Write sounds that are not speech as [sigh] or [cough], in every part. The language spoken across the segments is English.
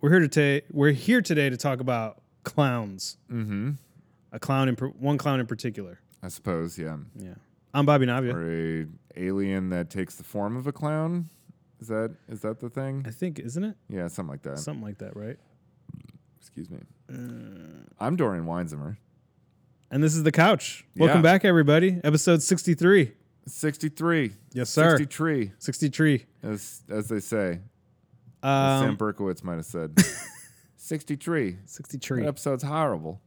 we're here to ta- we're here today to talk about clowns. Mm-hmm. A clown in per- one clown in particular. I suppose, yeah. Yeah. I'm Bobby Navia. Or a alien that takes the form of a clown. Is that is that the thing? I think isn't it Yeah, something like that. something like that, right? Excuse me. Uh, I'm Dorian Weinzimmer. And this is the couch. Welcome Yeah. back, everybody. Episode 63. 63. Yes, sir. 63, 63. as as they say. As Sam Um, Berkowitz might have said. [laughs] 63. 63. That episode's horrible.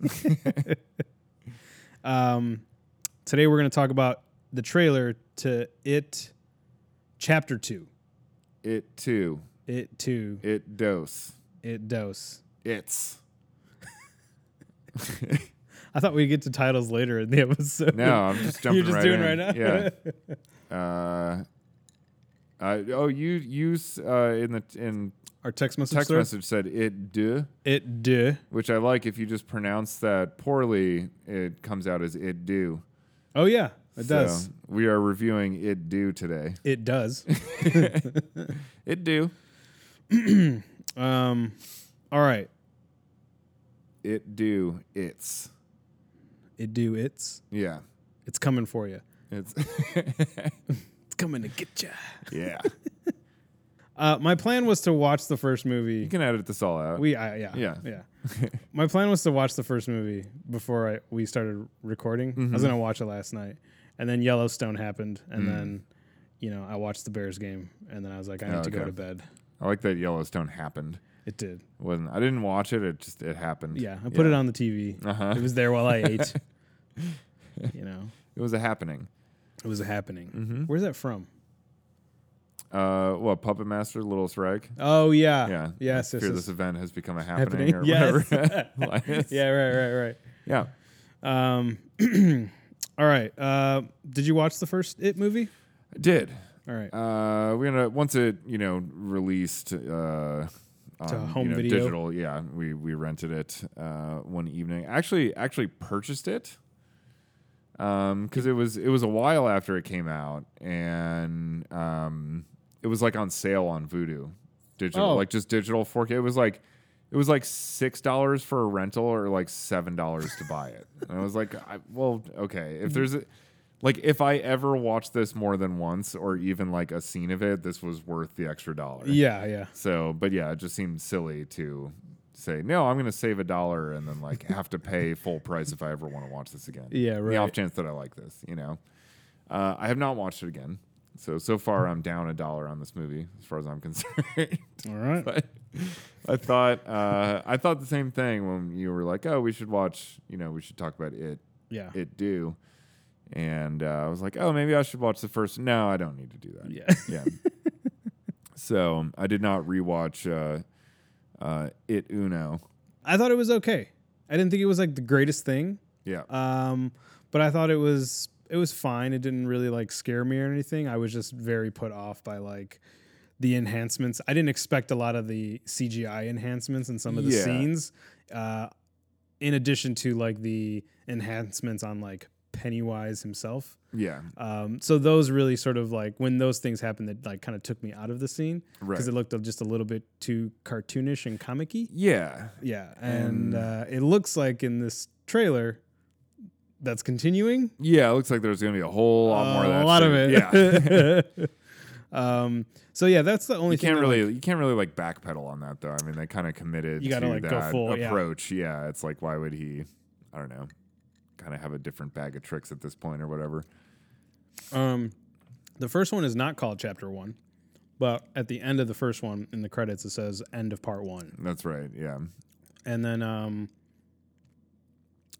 [laughs] Um, today we're going to talk about the trailer to It Chapter 2. It 2. It 2. It dose. It Dose. It's. [laughs] I thought we'd get to titles later in the episode. No, I'm just jumping You're just right doing in. right now? Yeah. Uh, uh, oh, you use uh, in the in Our text message. text thread? message said it do, It duh. which I like. If you just pronounce that poorly, it comes out as it do. Oh yeah, it So, does. We are reviewing it do today. It does. [laughs] [laughs] It do. [clears throat] um, all right. It do. It's. It do. It's. Yeah. It's coming for you. It's. [laughs] Coming to get you. yeah. [laughs] Uh, my plan was to watch the first movie. You can edit this all out. We, I, yeah, Yeah. yeah. [laughs] my plan was to watch the first movie before I, we started recording. I Mm-hmm. was gonna watch it last night, and then Yellowstone happened, and Mm. then, you know, I watched the Bears game, and then I was like, I need Oh, to go okay. to bed. I like that Yellowstone happened. It did. It wasn't I didn't watch it. It just it happened. Yeah, I put it on the TV. Uh-huh. It was there while I ate. [laughs] you know, It was a happening. It was a happening. Mm-hmm. Where's that from? Uh, what Puppet Master, Little Reich? Oh yeah, Yeah. yes, Fear yes. this event has become a happening, happening. or Yes. whatever. [laughs] Yeah, right, right, right. Yeah. Um, [clears throat] all right. Uh, did you watch the first It movie? I did. All right. Uh, we're gonna once it you know released uh, on, home you know, video? digital. Yeah, we we rented it uh, one evening. Actually, actually purchased it because it was it was a while after it came out, and um, it was like on sale on Vudu, digital, Oh. like just digital 4K. It was like. It was like six dollars for a rental, or like seven dollars to buy it. And I was like, I, "Well, okay. If there's a, like if I ever watched this more than once or even like a scene of it, this was worth the extra dollar. Yeah, yeah. So, but yeah, it just seemed silly to say, no, I'm going to save a dollar and then like have to pay full price if I ever want to watch this again. Yeah, right. The off chance that I like this, you know. Uh, I have not watched it again. So, so far I'm down a dollar on this movie as far as I'm [laughs] concerned. All right. but I thought, uh, I thought the same thing when you were like, oh, we should watch, you know, we should talk about it Yeah. it do. And uh, I was like, oh, maybe I should watch the first. No, I don't need to do that. Yeah. Yeah. [laughs] so I did not rewatch uh, uh, It Uno. I thought it was okay. I didn't think it was like the greatest thing. Yeah. Um, but I thought it was it was fine. It didn't really like scare me or anything. I was just very put off by like the enhancements. I didn't expect a lot of the CGI enhancements in some of the Yeah. scenes. Uh, in addition to like the enhancements on like Pennywise himself. yeah. Um, so those really sort of like when those things happened, that like kind of took me out of the scene Right. because it looked just a little bit too cartoonish and comicky. Yeah. Yeah, and And- uh, it looks like in this trailer that's continuing. Yeah. It looks like there's going to be a whole lot more of Uh, that. a lot shit. of Yeah. it. [laughs] um, so yeah, that's the only you can't really like- you can't really like backpedal on that though. I mean, they kind of committed You gotta, to like, go that full, yeah. approach. Yeah. It's like why would he? I don't know. Kind of have a different bag of tricks at this point or whatever. um, the first one is not called Chapter One, but at the end of the first one in the credits it says End of Part One, That's right. Yeah. and then um,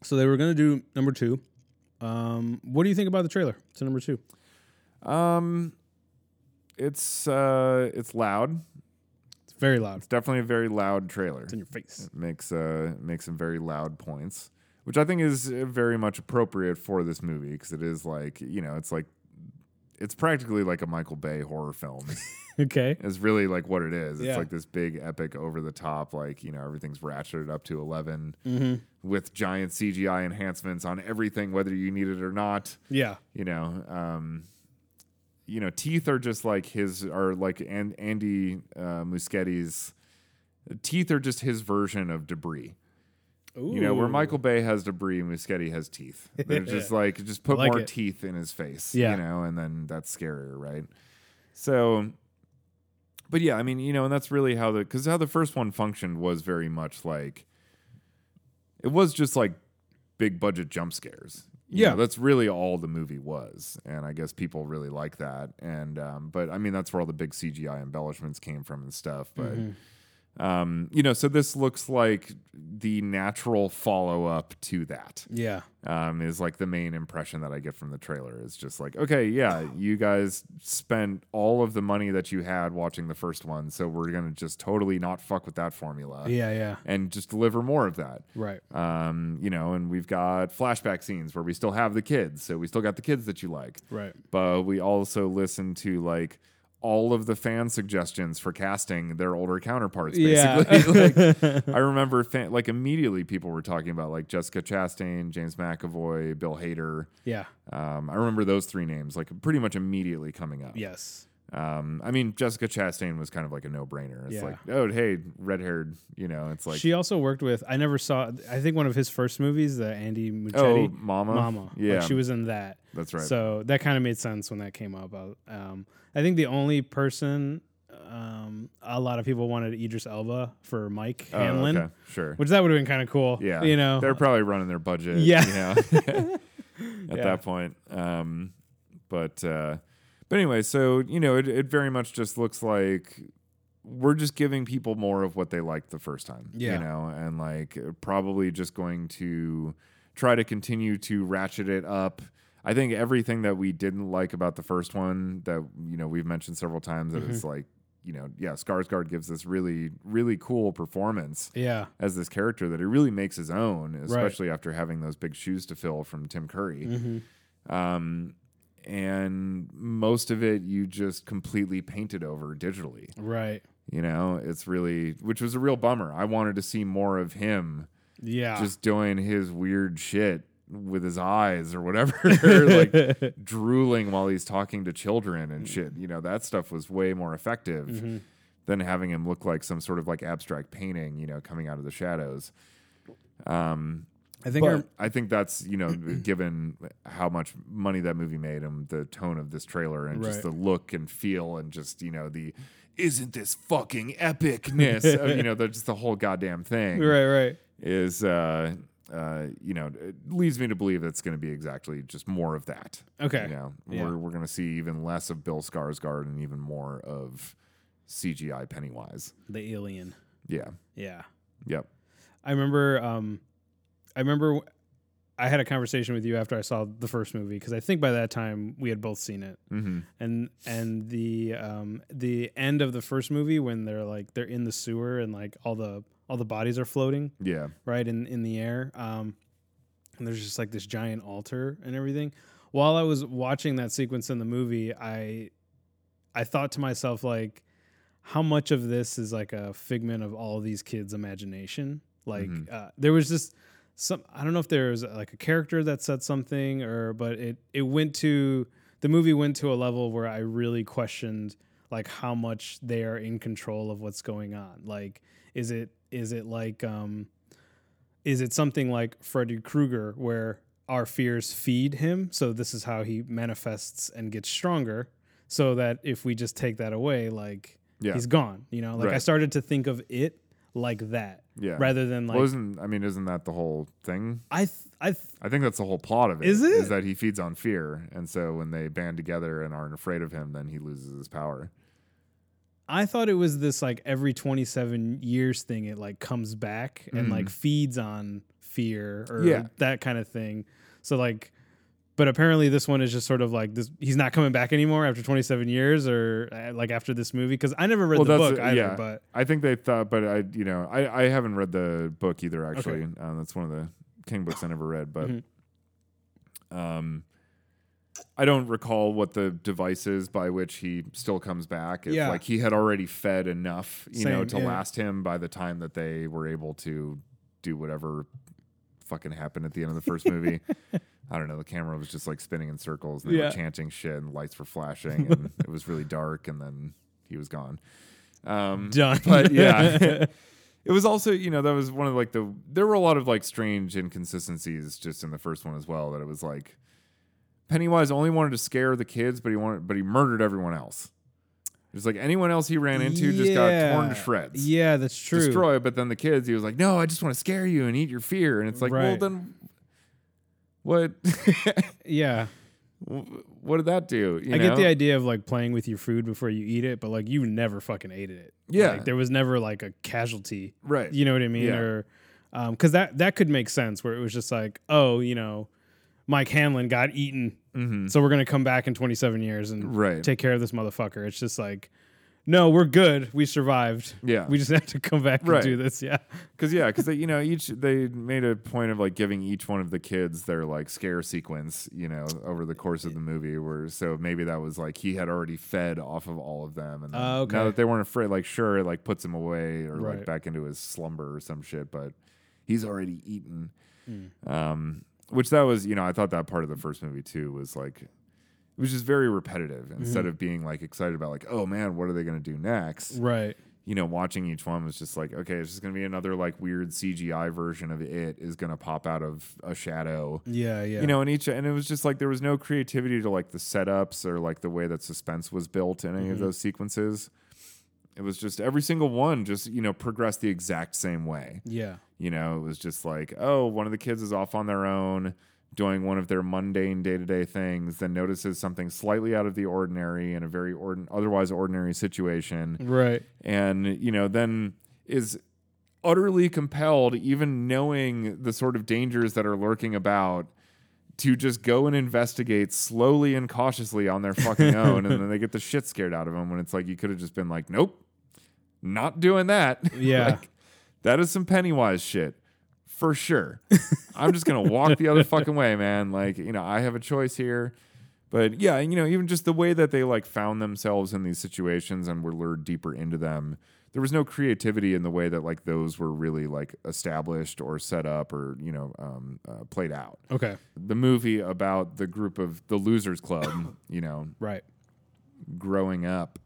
so they were gonna do number two. Um, what do you think about the trailer to number two? Um, it's uh, it's loud. It's very loud. It's definitely a very loud trailer. It's in your face. It makes uh makes some very loud points, which I think is uh, very much appropriate for this movie because it is like you know it's like it's practically like a Michael Bay horror film. [laughs] Okay. it's really like what it is. It's Yeah. like this big epic over the top like you know everything's ratcheted up to 11 Mm-hmm. with giant CGI enhancements on everything whether you need it or not. Yeah. you know um you know teeth are just like his are like and andy uh Muschietti's teeth are just his version of debris. You know, where Michael Bay has debris, Muschietti has teeth. [laughs] They're just like just put like more it. teeth in his face. Yeah. You know, and then that's scarier, right? So but yeah, I mean, you know, and that's really how the because how the first one functioned was very much like it was just like big budget jump scares. You Yeah. know, that's really all the movie was, and I guess people really like that. And um, but I mean, that's where all the big CGI embellishments came from and stuff. But um, you know, so this looks like the natural follow up to that Yeah. um, is like the main impression that I get from the trailer. Is just like, okay, yeah, you guys spent all of the money that you had watching the first one, so we're gonna just totally not fuck with that formula Yeah. Yeah. and just deliver more of that. Right. Um, you know, and we've got flashback scenes where we still have the kids, so we still got the kids that you like, Right. but we also listen to like all of the fan suggestions for casting their older counterparts. Yeah. Basically, [laughs] like, [laughs] I remember fan, like immediately people were talking about like Jessica Chastain, James McAvoy, Bill Hader. Yeah. Um, I remember those three names like pretty much immediately coming up. Yes. Um, I mean, Jessica Chastain was kind of like a no brainer. It's Yeah. like, oh, hey, red haired, you know, it's like, she also worked with. I never saw. I think one of his first movies, the Andy oh, Mama. Mama. Yeah, Like she was in that. that's right. So that kind of made sense when that came up. I- Um, I think the only person, um, a lot of people wanted Idris Elba for Mike Oh, Hanlon, okay, sure. which that would have been kind of cool. Yeah, you know, they're probably running their budget. Yeah. you know, [laughs] at [laughs] Yeah. that point. Um, but uh, but anyway, so you know, it it very much just looks like we're just giving people more of what they liked the first time. Yeah. you know, and like probably just going to try to continue to ratchet it up. I think everything that we didn't like about the first one that you know we've mentioned several times that Mm-hmm. it's like you know yeah Skarsgård gives this really really cool performance yeah, as this character that he really makes his own, especially after having those big shoes to fill from Tim Curry. Mm-hmm. Um, and most of it you just completely painted over digitally. right, You know, it's really, which was a real bummer. I wanted to see more of him yeah, just doing his weird shit with his eyes or whatever, [laughs] like [laughs] drooling while he's talking to children and shit. You know, that stuff was way more effective Mm-hmm. than having him look like some sort of like abstract painting, you know, coming out of the shadows. Um, I think. I I think that's you know, [clears throat] given how much money that movie made and the tone of this trailer and just the look and feel and just you know the isn't this fucking epicness of [laughs] you know the, just the whole goddamn thing right, right. is uh uh you know it leads me to believe that's going to be exactly just more of that Okay. you know Yeah. we're we're going to see even less of Bill Skarsgård and even more of CGI Pennywise The alien. yeah Yeah. yep I remember um I remember I had a conversation with you after I saw the first movie because I think by that time we had both seen it. mm-hmm. And and the um the end of the first movie when they're like they're in the sewer and like all the all the bodies are floating yeah right in in the air um and there's just like this giant altar and everything. While I was watching that sequence in the movie, I I thought to myself like how much of this is like a figment of all these kids' imagination? Like Mhm. uh, there was just some I don't know if there was like a character that said something or but it it went to the movie went to a level where I really questioned like how much they are in control of what's going on. Like is it is it like um is it something like Freddy Krueger where our fears feed him? So this is how he manifests and gets stronger so that if we just take that away like yeah. he's gone you know? Like i started to think of it like that yeah rather than like well, isn't I mean, isn't that the whole thing? i th- i th- I think that's the whole plot of it. Is it? Is that he feeds on fear, and so when they band together and aren't afraid of him, then he loses his power. i thought it was this like every 27 years thing it like comes back and Mhm. like feeds on fear or Yeah. that kind of thing so like but apparently this one is just sort of like this he's not coming back anymore after 27 years or uh, like after this movie because i never read Well, the book a- either yeah. but I think they thought, but I, you know, I, I haven't read the book either. Actually, um, that's one of the King books I never read. But, Mhm. um, I don't recall what the device is by which he still comes back. If, Yeah. like he had already fed enough, you know, to yeah. last him by the time that they were able to do whatever fucking happened at the end of the first movie. [laughs] I don't know. The camera was just like spinning in circles, and they Yeah. were chanting shit, and lights were flashing, [laughs] and it was really dark, and then he was gone. Um, done but [laughs] yeah. it was also you know that was one of like the there were a lot of like strange inconsistencies just in the first one as well that it was like Pennywise only wanted to scare the kids but he wanted but he murdered everyone else. It's like anyone else he ran into just got torn to shreds. Yeah, that's true. Destroy, but then the kids, he was like, "No, I just want to scare you and eat your fear." And it's like, well, then what? [laughs] Yeah. what did that do? You I get the idea of like playing with your food before you eat it, but like you never fucking ate it. Yeah. Like, there was never like a casualty. right. You know what I mean? Yeah. Or because that that could make sense where it was just like, oh, you know, Mike Hanlon got eaten, Mhm. so we're gonna come back in 27 years and Right. take care of this motherfucker. It's just like, no, we're good. We survived. Yeah. We just [laughs] have to come back Right. and do this. Yeah. Because yeah, because they you know each they made a point of like giving each one of the kids their like scare sequence, you know, over the course of the movie. Where so maybe that was like he had already fed off of all of them, and then Ah, okay. now that they weren't afraid, like sure, it like puts him away or like back into his slumber or some shit, but he's already eaten. Hmm. Um, which that was you know I thought that part of the first movie too was like it was just very repetitive instead Mm-hmm. of being like excited about like oh man what are they gonna do next Right. you know, watching each one was just like, okay, it's just gonna be another like weird CGI version of it is gonna pop out of a shadow. Yeah. Yeah. You know, and each and it was just like there was no creativity to like the setups or like the way that suspense was built in any of those sequences. It was just every single one just, you know, progressed the exact same way. Yeah. You know, it was just like, oh, one of the kids is off on their own doing one of their mundane day-to-day things, then notices something slightly out of the ordinary in a very ordin- otherwise ordinary situation Right. and you know then is utterly compelled even knowing the sort of dangers that are lurking about to just go and investigate slowly and cautiously on their fucking [laughs] own and then they get the shit scared out of them when it's like you could have just been like nope not doing that [laughs] Yeah. Like, that is some pennywise shit for sure i'm just gonna walk the other fucking way man like you know i have a choice here but yeah, you know, even just the way that they like found themselves in these situations and were lured deeper into them, there was no creativity in the way that like those were really like established or set up or you know um, uh, played out. Okay. The movie about the group of the Losers Club, [coughs] you know, Right. growing up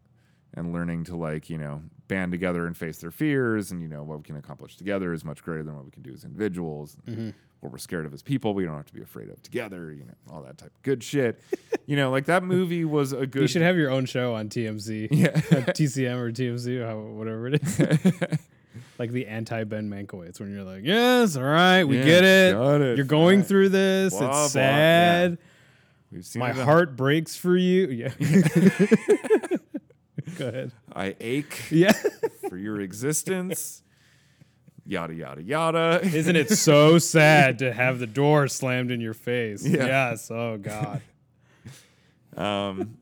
and learning to like you know band together and face their fears and you know what we can accomplish together is much greater than what we can do as individuals Mm-hmm. what we're scared of as people we don't have to be afraid of together you know all that type of good shit [laughs] you know like that movie was a good You should have your own show on TMZ. yeah TCM [laughs] or TMZ or whatever it is. [laughs] like the anti Ben Mankiewicz when you're like, yes, all right, we Yeah, get it. it, You're going fine. through this. Blah, blah, it's yeah. sad. We've seen My heart breaks for you. Yeah. Go ahead. I ache Yeah. [laughs] for your existence yada yada yada Isn't it so sad to have the door slammed in your face? Yeah. Yes. Oh God. Um,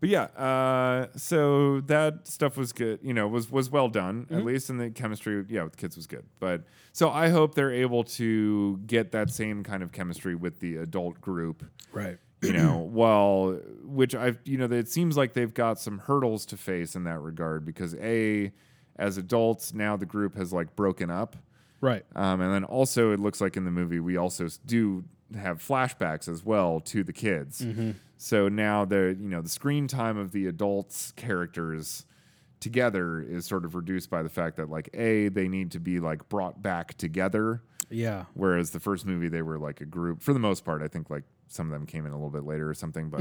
but yeah, uh, so that stuff was good. You know, was was well done. Mm-hmm. At least in the chemistry, yeah, with the kids was good. But so I hope they're able to get that same kind of chemistry with the adult group. Right. You know, [clears throat] well, which I've you know, it seems like they've got some hurdles to face in that regard because a as adults now the group has like broken up. Right. Um, and then also, it looks like in the movie, we also do have flashbacks as well to the kids. So now the you know the screen time of the adults characters together is sort of reduced by the fact that like a they need to be like brought back together, Yeah. whereas the first movie they were like a group for the most part. I think like some of them came in a little bit later or something, but.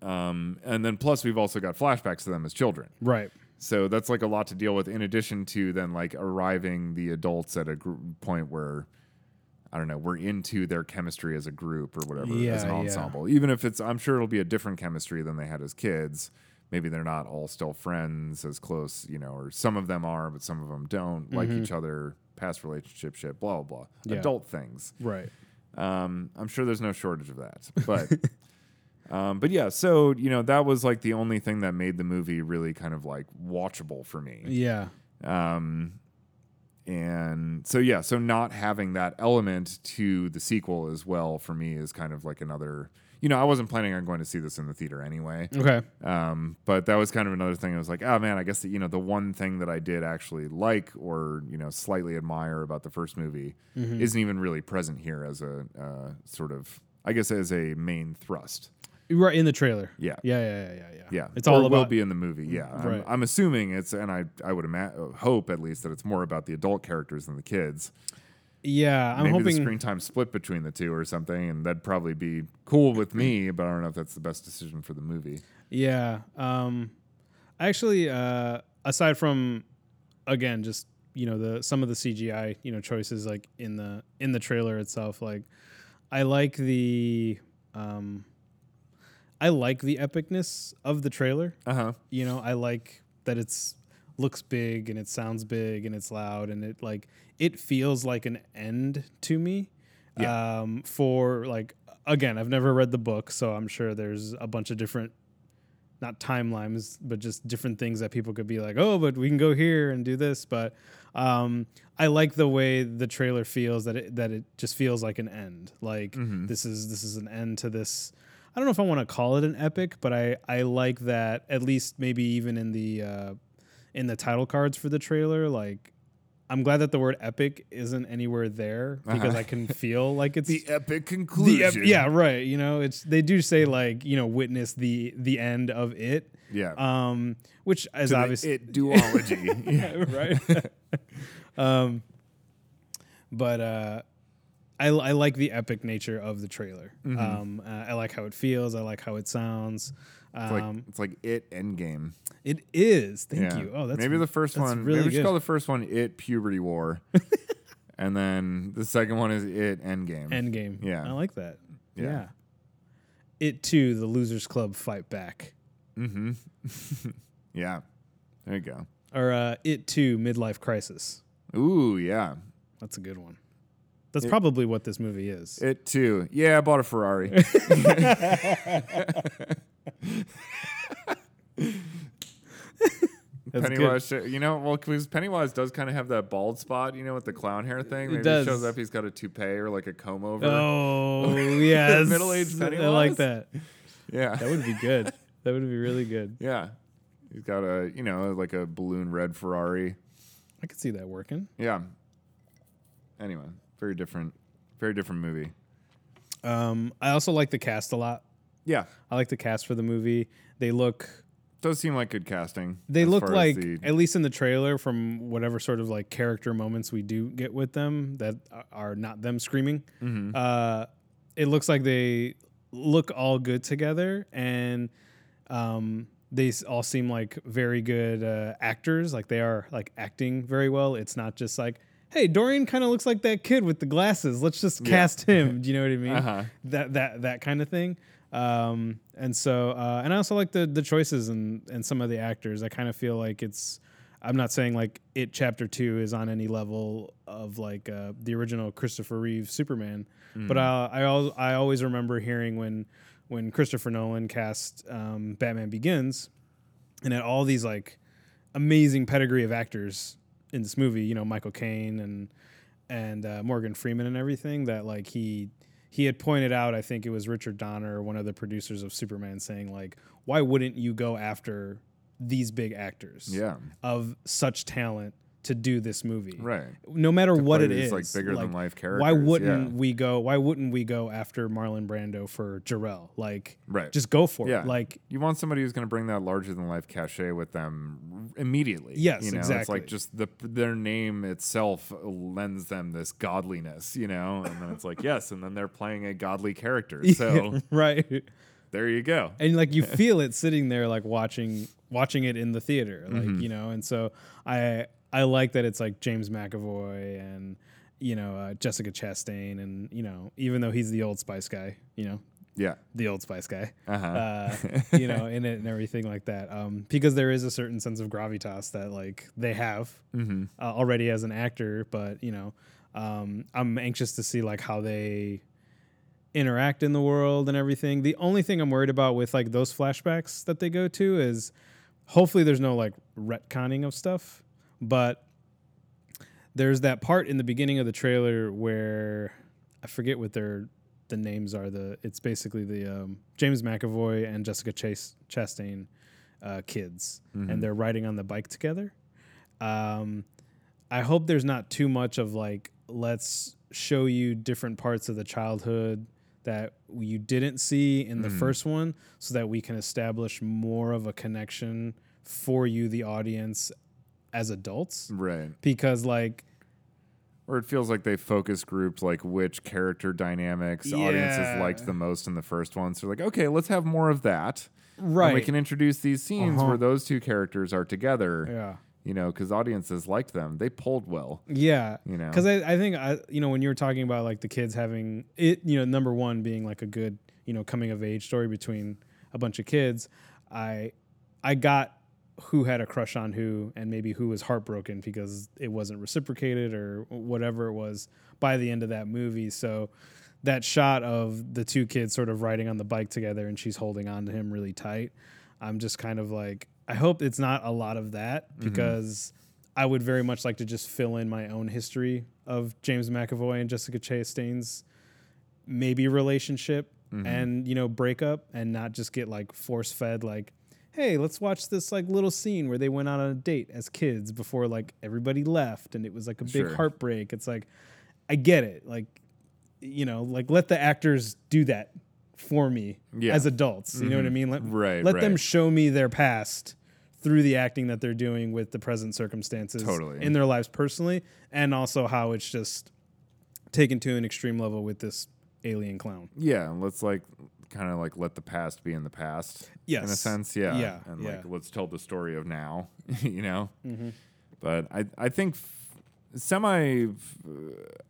Um, and then plus we've also got flashbacks to them as children. Right. So that's like a lot to deal with in addition to then like arriving the adults at a gr- point where I don't know, we're into their chemistry as a group or whatever as Yeah, an yeah. ensemble. Even if it's I'm sure it'll be a different chemistry than they had as kids. Maybe they're not all still friends as close, you know, or some of them are, but some of them don't like each other, past relationship shit, blah blah blah. Mm-hmm. Yeah. Adult things. Right. Um, I'm sure there's no shortage of that. [laughs] But um, but yeah, so you know, that was like the only thing that made the movie really kind of like watchable for me. Yeah. Um, and so yeah, so not having that element to the sequel as well for me is kind of like another. You know, I wasn't planning on going to see this in the theater anyway. Okay. Um, but that was kind of another thing. I was like, oh man, I guess that, you know the one thing that I did actually like or you know slightly admire about the first movie isn't even really present here as a uh, sort of I guess as a main thrust. right in the trailer. Yeah. Yeah, yeah, yeah, yeah, yeah. Yeah, It's Or all will about be in the movie. Yeah, I'm, Right. I'm assuming it's, and I I would ima- hope at least that it's more about the adult characters than the kids. Yeah, I'm Maybe hoping the screen time split between the two or something, and that'd probably be cool with me. But I don't know if that's the best decision for the movie. Yeah. Um actually uh aside from again just you know the some of the CGI, you know, choices like in the in the trailer itself like I like the um I like the epicness of the trailer. Uh huh. You know, I like that it's looks big and it sounds big and it's loud and it like it feels like an end to me. Yeah. Um for like again, I've never read the book, so I'm sure there's a bunch of different not timelines, but just different things that people could be like, oh, but we can go here and do this. But um, I like the way the trailer feels that it that it just feels like an end. Like this is this is an end to this. I don't know if I want to call it an epic, but I I like that at least maybe even in the uh, in the title cards for the trailer, like. I'm glad that the word epic isn't anywhere there because Uh-huh. I can feel like [laughs] it's The epic the conclusion. ep- yeah right you know it's they do say like you know witness the the end of it yeah. um which is the obviously it [laughs] duology. [laughs] yeah. right um but uh I, I like the epic nature of the trailer Mm-hmm. um uh, i like how it feels i like how it sounds It's like um it's like it Endgame. it is thank Yeah. you oh that's maybe the first one. really maybe we should good. call the first one "It Puberty War," [laughs] and then the second one is "It Endgame." endgame Yeah. i like that Yeah. yeah. it too the losers club fight back mm-hmm. [laughs] yeah. There you go. or uh it too midlife crisis Ooh, yeah. That's a good one. That's It- probably what this movie is. It too. Yeah, I bought a Ferrari. [laughs] Pennywise, sh- you know, well, because Pennywise does kind of have that bald spot, you know, with the clown hair thing. Maybe does. shows up he's got a toupee or like a comb over. good. Oh [laughs] yes, Middle-aged Pennywise. I like that. Yeah, That would be good. that would be really good. [laughs] yeah. He's got a, you know, like a balloon red Ferrari. I could see that working. Yeah. Anyway, very different, very different movie. Um, I also like the cast a lot. Yeah, I like the cast for the movie. They look does seem like good casting. they look like the- at least in the trailer from whatever sort of like character moments we do get with them that are not them screaming. Mm-hmm. Uh, it looks like they look all good together and um, they all seem like very good uh, actors. Like they are like acting very well. It's not just like, hey, Dorian kind of looks like that kid with the glasses. Let's just Yeah. cast him. [laughs] Do you know what I mean? Uh-huh. That that that kind of thing. Um, and so, uh, and I also like the the choices and and some of the actors. I kind of feel like it's. I'm not saying like it chapter two is on any level of like uh, the original Christopher Reeve Superman, but uh, I al- I always remember hearing when when Christopher Nolan cast um, Batman Begins, and had all these like amazing pedigree of actors in this movie. You know, Michael Caine and and uh, Morgan Freeman and everything. That like he he had pointed out. I think it was Richard Donner, one of the producers of Superman, saying like, why wouldn't you go after these big actors Yeah, of such talent to do this movie? right. No matter what it is, it these, is, like, bigger than life characters. Why wouldn't yeah. we go? Why wouldn't we go after Marlon Brando for Jor-El? Like, Right. just go for Yeah. it. Like, You want somebody who's going to bring that larger than life cachet with them immediately. Yes, you know? It's exactly. like just the their name itself lends them this godliness, you know. And then it's like yes, and then they're playing a godly character. [laughs] So right. there you go. and like you [laughs] feel it sitting there like watching watching it in the theater like Mm-hmm. you know and so i i like that it's like james mcavoy and you know uh, jessica chastain and you know even though he's the old spice guy you know Yeah. the old spice guy Uh-huh. uh, you know in it and everything like that um because there is a certain sense of gravitas that like they have mm-hmm. uh, already as an actor, but you know, um, I'm anxious to see like how they interact in the world and everything. The only thing I'm worried about with like those flashbacks that they go to is hopefully there's no like retconning of stuff, but there's that part in the beginning of the trailer where I forget what their the names are. The it's basically the um, James McAvoy and Jessica Chase Chastain uh, kids, and they're riding on the bike together. Um, I hope there's not too much of like let's show you different parts of the childhood that you didn't see in the Mhm. first one so that we can establish more of a connection for you the audience as adults Right. because like Or it feels like they focus grouped like which character dynamics audiences liked the most in the first one. So like, okay, let's have more of that. right And we can introduce these scenes Uh-huh. where those two characters are together. yeah You know, because audiences liked them. They pulled well. yeah You know. because I, I think I you know when you were talking about like the kids having it you know number one being like a good you know coming of age story between a bunch of kids I I got who had a crush on who and maybe who was heartbroken because it wasn't reciprocated or whatever it was by the end of that movie. So that shot of the two kids sort of riding on the bike together and she's holding on to him really tight I'm just kind of like I hope it's not a lot of that mm-hmm. because I would very much like to just fill in my own history of James McAvoy and Jessica Chastain's maybe relationship mm-hmm. and you know breakup and not just get like force fed like hey let's watch this like little scene where they went out on a date as kids before like everybody left and it was like a big Sure. heartbreak. It's like I get it. Like you know like let the actors do that for me Yeah. as adults. You know what I mm-hmm. mean? Let, Right, let them show me their past through the acting that they're doing with the present circumstances Totally. in their lives personally and also how it's just taken to an extreme level with this alien clown. Yeah, let's like kind of like let the past be in the past. In a sense, yeah. Yeah, And yeah. like let's tell the story of now, [laughs] you know? Mm-hmm. But I I think semi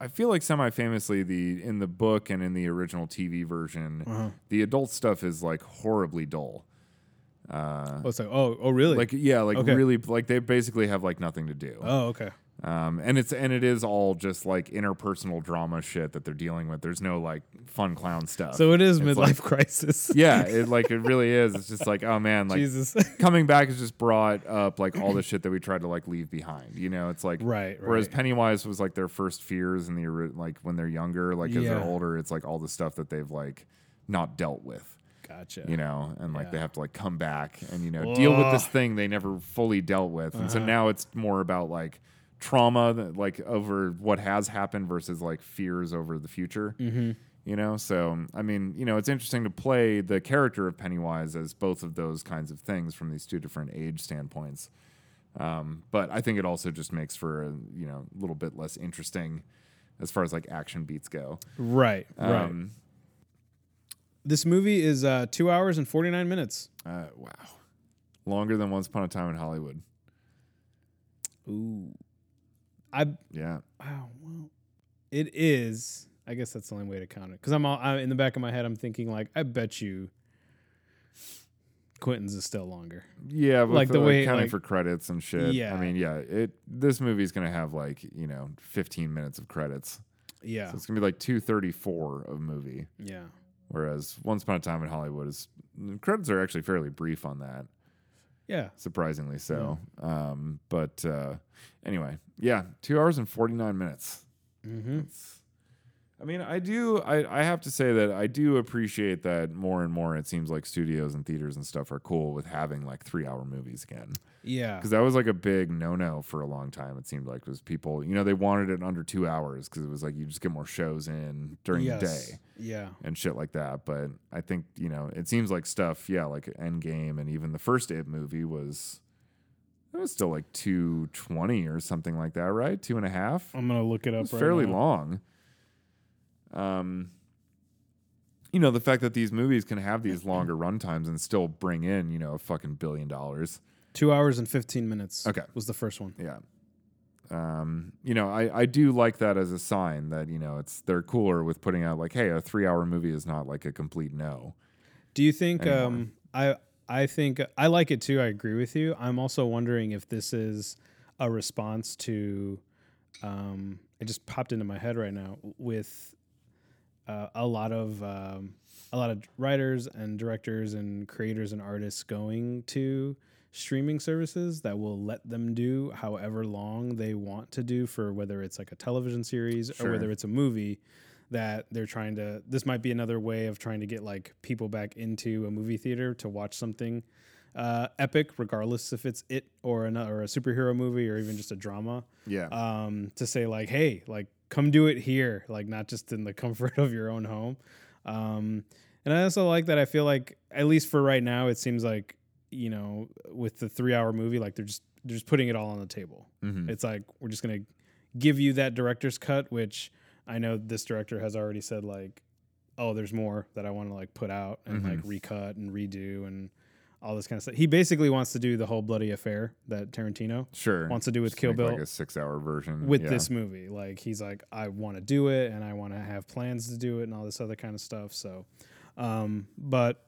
I feel like semi famously the in the book and in the original TV version, Uh-huh. the adult stuff is like horribly dull. Uh oh like oh oh really like yeah, like Okay. really like they basically have like nothing to do. oh okay Um, and it's and it is all just like interpersonal drama shit that they're dealing with. There's no like fun clown stuff. so it is It's midlife like- crisis [laughs] yeah, it [laughs] like it really is. It's just like oh man, like jesus [laughs] coming back has just brought up like all the shit that we tried to like leave behind. You know, it's like right whereas right Pennywise was like their first fears in the like when they're younger, like as they're older, it's like all the stuff that they've like not dealt with. gotcha You know, and like they have to like come back and you know deal with this thing they never fully dealt with, and so Uh-huh. now it's more about like trauma that, like over what has happened versus like fears over the future mm-hmm. you know? So i mean you know it's interesting to play the character of pennywise as both of those kinds of things from these two different age standpoints. Um, but i think it also just makes for a you know a little bit less interesting as far as like action beats go. Right right. Um, this movie is uh two hours and 49 minutes. Uh, wow. Longer than once upon a time in hollywood. Ooh i yeah Wow. Well, it is. I guess that's the only way to count it. Because I'm all I, in the back of my head. I'm thinking like, I bet you Quentin's is still longer. yeah but Like for, the way, counting like- for credits and shit Yeah. i mean yeah it this movie's gonna have like you know 15 minutes of credits Yeah. so it's gonna be like 234 of movie Yeah. Whereas Once Upon a Time in Hollywood is the credits are actually fairly brief on that, Yeah. surprisingly so. Um, but uh, anyway, yeah, two hours and forty nine minutes. Mm-hmm. I mean, I do. I, I have to say that I do appreciate that more and more. It seems like studios and theaters and stuff are cool with having like three hour movies again Yeah. because that was like a big no no for a long time. It seemed like was people, you know, they wanted it under two hours because it was like you just get more shows in during the day Yeah. and shit like that. But I think you know it seems like stuff, yeah, like Endgame and even the first It movie was it was still like two twenty or something like that, right? Two and a half. I'm gonna look it It up. was right fairly now. long. Um, you know the fact that these movies can have these [clears throat] longer runtimes and still bring in you know a fucking billion dollars. Two hours and 15 minutes. Okay. Was the first one. Yeah. Um, you know, I, I do like that as a sign that, you know, it's they're cooler with putting out like, hey, a three hour movie is not like a complete no. Do you think? Anymore. Um. I. I think I like it too. I agree with you. I'm also wondering if this is a response to. Um. It just popped into my head right now with uh, a lot of um, a lot of writers and directors and creators and artists going to streaming services that will let them do however long they want to do for whether it's like a television series Sure. or whether it's a movie that they're trying to this might be another way of trying to get like people back into a movie theater to watch something uh, epic regardless if it's it or another or a superhero movie or even just a drama Yeah. um, to say like, hey, like come do it here, like not just in the [laughs] comfort of your own home. Um, and I also like that I feel like at least for right now, it seems like you know with the three hour movie, like they're just they're just putting it all on the table. Mhm. It's like we're just gonna give you that director's cut, which I know this director has already said like, oh, there's more that I want to like put out and Mhm. like recut and redo and all this kind of stuff. He basically wants to do the whole bloody affair that Tarantino Sure. wants to do with Just Kill Bill like a six-hour version with yeah. this movie. Like he's like, I want to do it and I want to have plans to do it and all this other kind of stuff. So, um, but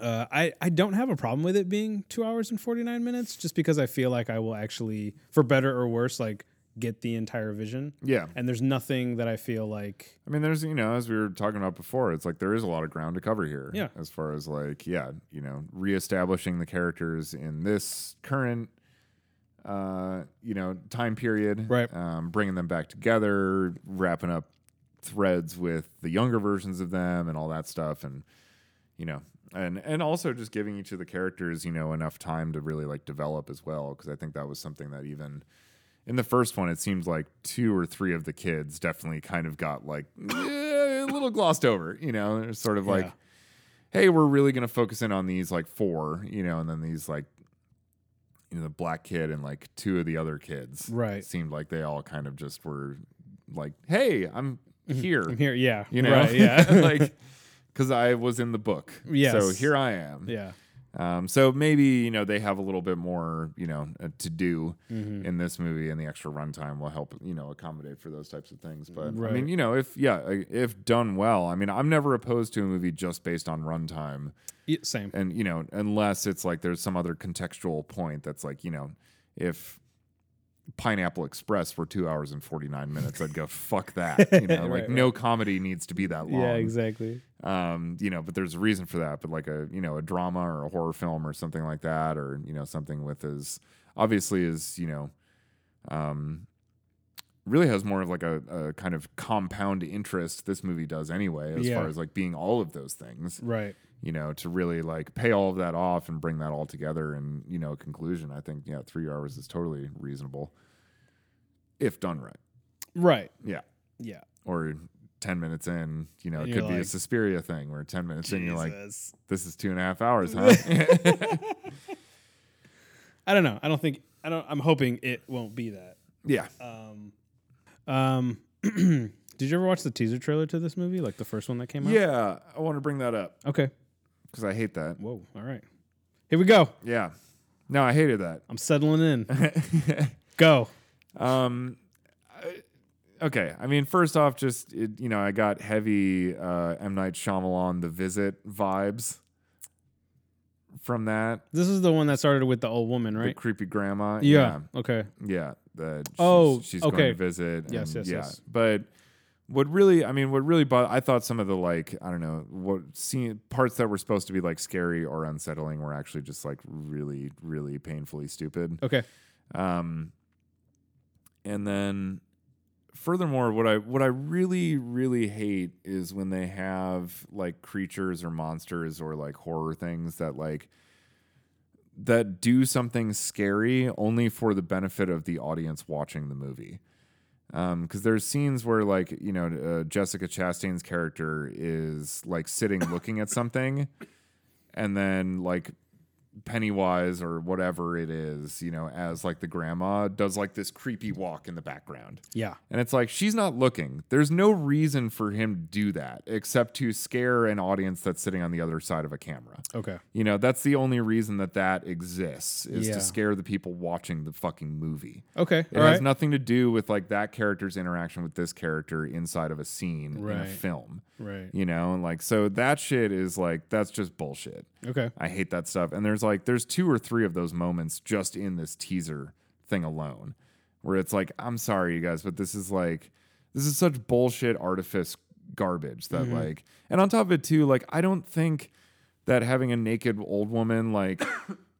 uh, I I don't have a problem with it being two hours and forty nine minutes, just because I feel like I will actually, for better or worse, like get the entire vision. Yeah. And there's nothing that I feel like I mean, there's you know, as we were talking about before, it's like there is a lot of ground to cover here. Yeah. As far as like, yeah, you know, reestablishing the characters in this current, uh, you know, time period. Right. Um, bringing them back together, wrapping up threads with the younger versions of them, and all that stuff, and you know, and and also just giving each of the characters, you know, enough time to really like develop as well, because I think that was something that even in the first one, it seems like two or three of the kids definitely kind of got like eh, a little glossed over. You know, They're sort of like, hey, we're really going to focus in on these like four, you know, and then these like, you know, the black kid and like two of the other kids. Right. It seemed like they all kind of just were like, hey, I'm here. I'm here. Yeah. You know, Right, yeah. [laughs] like, [laughs] because I was in the book. So here I am. yeah. Um, so maybe you know they have a little bit more you know uh, to do Mhm. in this movie, and the extra runtime will help you know accommodate for those types of things. But I mean, you know, if yeah, uh, if done well, I mean, I'm never opposed to a movie just based on runtime, Yeah, same. and you know, unless it's like there's some other contextual point that's like you know, if Pineapple Express for two hours and 49 minutes, I'd go fuck that. [laughs] You know, like Right, no comedy needs to be that long Yeah. Exactly. um, you know, but there's a reason for that. But like a you know a drama or a horror film or something like that, or you know something with as obviously as you know, um, really has more of like a, a kind of compound interest. This movie does anyway, as Yeah. far as like being all of those things. Right. You know, to really like pay all of that off and bring that all together and you know a conclusion. I think yeah, three hours is totally reasonable if done right. Right. Yeah, Yeah. or. 10 minutes in, you know, it could be a like, Suspiria thing where 10 minutes in, you're like, this is two and a half hours, huh? [laughs] I don't know. I don't think. I don't. I'm hoping it won't be that. yeah. Um, um, [clears throat] did you ever watch the teaser trailer to this movie, like the first one that came out? Yeah. I want to bring that up Okay. Because I hate that. Whoa. All right. Here we go. Yeah. No, I hated that. I'm settling in. [laughs] Go. um, okay. I mean, first off, just, it, you know, I got heavy uh, M. Night Shyamalan, The Visit vibes from that. This is the one that started with the old woman, right? The creepy grandma. Yeah. Okay. Yeah. The, she's, Oh, she's okay. going to visit. Yes, and yes, yeah. yes. But what really, I mean, what really, but I thought some of the like, I don't know, what scene parts that were supposed to be like scary or unsettling were actually just like really, really painfully stupid. Okay. Um, and then furthermore, what I what I really really hate is when they have like creatures or monsters or like horror things that like that do something scary only for the benefit of the audience watching the movie. Because there's scenes where, like, you know, uh, Jessica Chastain's character is like sitting looking at something, and then like Pennywise or whatever it is, you know, as like the grandma does like this creepy walk in the background. Yeah. And it's like she's not looking. There's no reason for him to do that except to scare an audience that's sitting on the other side of a camera. Okay. You know, that's the only reason that that exists is Yeah. to scare the people watching the fucking movie. Okay. It All has right. nothing to do with like that character's interaction with this character inside of a scene in a Right. film. Right. You know, and like so that shit is like that's just bullshit. Okay. I hate that stuff. And there's like there's two or three of those moments just in this teaser thing alone where it's like I'm sorry you guys, but this is like this is such bullshit artifice garbage that Mm-hmm. like and on top of it too, like I don't think that having a naked old woman like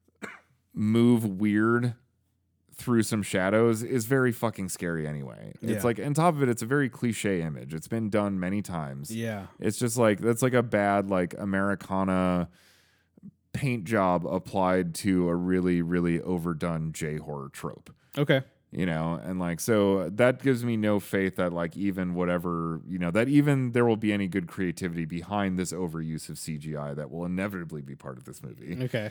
[coughs] move weird through some shadows is very fucking scary anyway. Yeah. It's like on top of it, it's a very cliche image. It's been done many times. Yeah. It's just like that's like a bad like Americana paint job applied to a really really overdone J horror trope. Okay. you know and like so that gives me no faith that like even whatever you know that even there will be any good creativity behind this overuse of cgi that will inevitably be part of this movie Okay.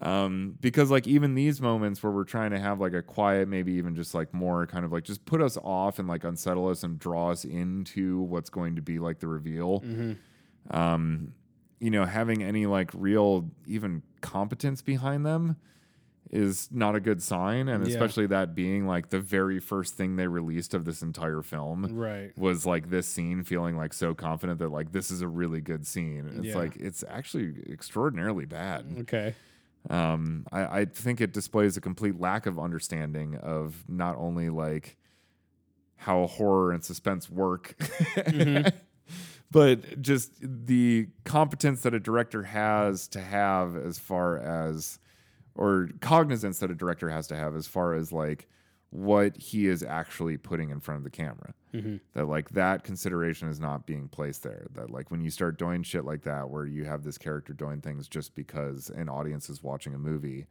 Um because like even these moments where we're trying to have like a quiet maybe even just like more kind of like just put us off and like unsettle us and draw us into what's going to be like the reveal um you know having any like real even competence behind them is not a good sign and Yeah. especially that being like the very first thing they released of this entire film Right. was like this scene feeling like so confident that like this is a really good scene it's Yeah. like it's actually extraordinarily bad Okay. Um, I, I think it displays a complete lack of understanding of not only like how horror and suspense work, [laughs] but just the competence that a director has to have as far as, or cognizance that a director has to have as far as like what he is actually putting in front of the camera. Mm-hmm. That like that consideration is not being placed there. That like when you start doing shit like that, where you have this character doing things just because an audience is watching a movie,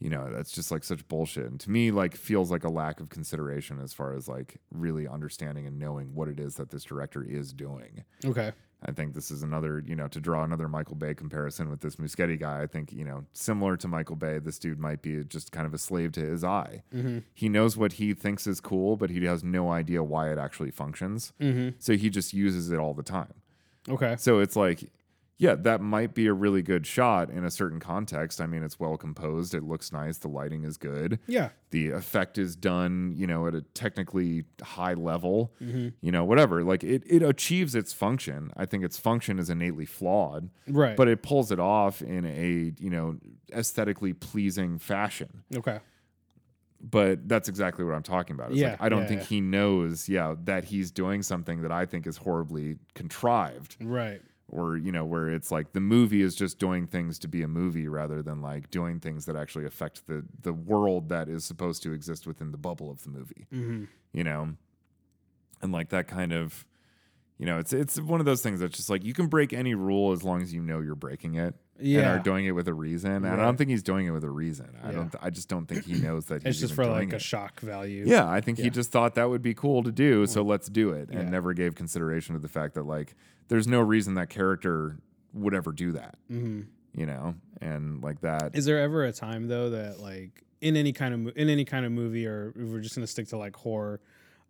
you know, that's just like such bullshit. And to me, like feels like a lack of consideration as far as like really understanding and knowing what it is that this director is doing. Okay. I think this is another, you know, to draw another Michael Bay comparison with this Muschietti guy. I think, you know, similar to Michael Bay, this dude might be just kind of a slave to his eye. Mm-hmm. He knows what he thinks is cool, but he has no idea why it actually functions. Mm-hmm. So he just uses it all the time. Okay. So it's like, yeah, that might be a really good shot in a certain context. I mean, it's well composed, it looks nice, the lighting is good Yeah. the effect is done, you know, at a technically high level, mm-hmm. you know, whatever. Like it, it achieves its function. I think its function is innately flawed, Right. but it pulls it off in a, you know, aesthetically pleasing fashion. okay. But that's exactly what I'm talking about. It's Yeah, like, I don't yeah, think yeah. he knows, yeah, that he's doing something that I think is horribly contrived Right. Or, you know, where it's like the movie is just doing things to be a movie rather than like doing things that actually affect the, the world that is supposed to exist within the bubble of the movie Mm-hmm. you know and like that kind of you know it's it's one of those things that's just like you can break any rule as long as you know you're breaking it and Yeah. are doing it with a reason and i don't think he's doing it with a reason i don't i just don't think he knows that [clears throat] It's just for like a it. shock value. yeah i think Yeah. he just thought that would be cool to do so let's do it and Yeah. never gave consideration to the fact that like there's no reason that character would ever do that Mm-hmm. you know and like that Is there ever a time though that like in any kind of mo- in any kind of movie or if we're just gonna stick to like horror,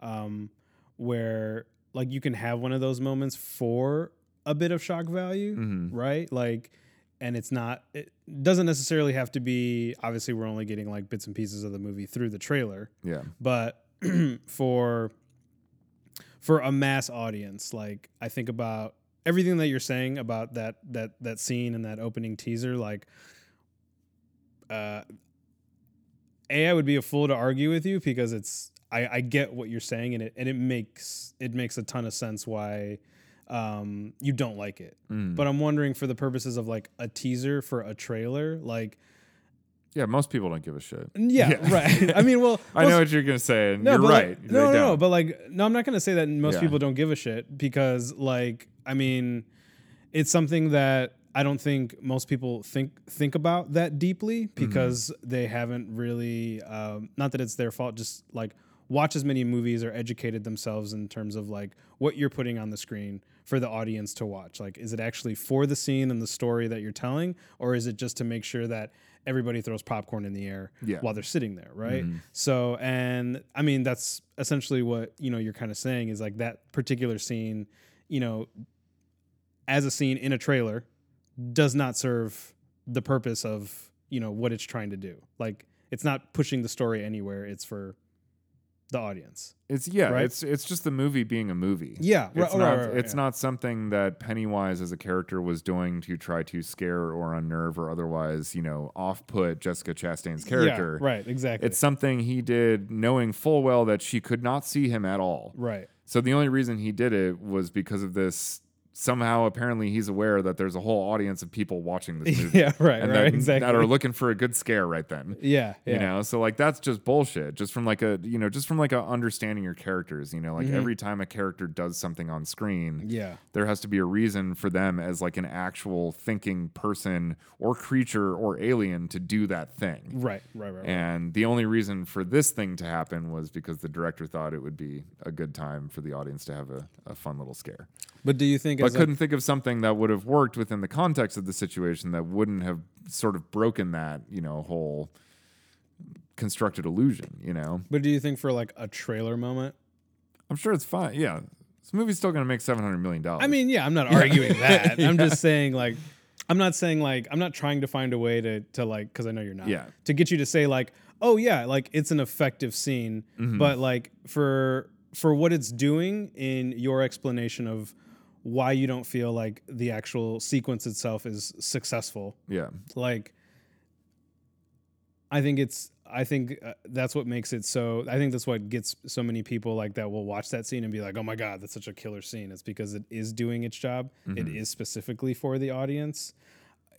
um, where like you can have one of those moments for a bit of shock value, Mhm. right? Like, and it's not it doesn't necessarily have to be. Obviously, we're only getting like bits and pieces of the movie through the trailer, yeah but [clears throat] for for a mass audience like i think about everything that you're saying about that that that scene and that opening teaser like uh a i would be a fool to argue with you because it's i i get what you're saying and it and it makes it makes a ton of sense why um you don't like it Mm. but i'm wondering for the purposes of like a teaser for a trailer like yeah most people don't give a shit yeah, Yeah. right [laughs] i mean well [laughs] i know what you're gonna say and no, you're but like- right no, no, no. But like, no, I'm not gonna say that most Yeah. people don't give a shit because, like, I mean, it's something that I don't think most people think think about that deeply Mm-hmm. because they haven't really. Um, not that it's their fault, just like watch as many movies or educated themselves in terms of like what you're putting on the screen for the audience to watch. Like, is it actually for the scene and the story that you're telling, or is it just to make sure that everybody throws popcorn in the air Yeah. while they're sitting there, right? Mhm. So, and I mean, that's essentially what, you know, you're kind of saying is like that particular scene, you know, as a scene in a trailer does not serve the purpose of, you know, what it's trying to do. Like, it's not pushing the story anywhere, it's for the audience. It's yeah, Right? it's it's just the movie being a movie. Yeah, It's right, not right, it's yeah. not something that Pennywise as a character was doing to try to scare or unnerve or otherwise, you know, off put Jessica Chastain's character. Yeah, right, exactly. It's something he did knowing full well that she could not see him at all. right. So the only reason he did it was because of this somehow apparently he's aware that there's a whole audience of people watching this [laughs] movie. yeah, right, and right, that, exactly. that are looking for a good scare right then. yeah, yeah. You know, so like that's just bullshit. Just from like a you know, just from like a understanding your characters. You know, like every time a character does something on screen, Mm-hmm. Yeah. there has to be a reason for them as like an actual thinking person or creature or alien to do that thing. Right, right, right. right. And the only reason for this thing to happen was because the director thought it would be a good time for the audience to have a, a fun little scare. But do you think But as couldn't think of something that would have worked within the context of the situation that wouldn't have sort of broken that, you know, whole constructed illusion, you know? but do you think for like a trailer moment? I'm sure it's fine. Yeah. This movie's still going to make $700 million. I mean, yeah, I'm not arguing that. [laughs] I'm just saying like I'm not saying like I'm not trying to find a way to to like cuz I know you're not. Yeah. To get you to say like, "Oh yeah, like it's an effective scene." Mm-hmm. But like for for what it's doing in your explanation of why you don't feel like the actual sequence itself is successful. yeah. Like I think it's I think uh, that's what makes it so I think that's what gets so many people like that will watch that scene and be like, "Oh my god, that's such a killer scene." It's because it is doing its job. It Mm-hmm. is specifically for the audience.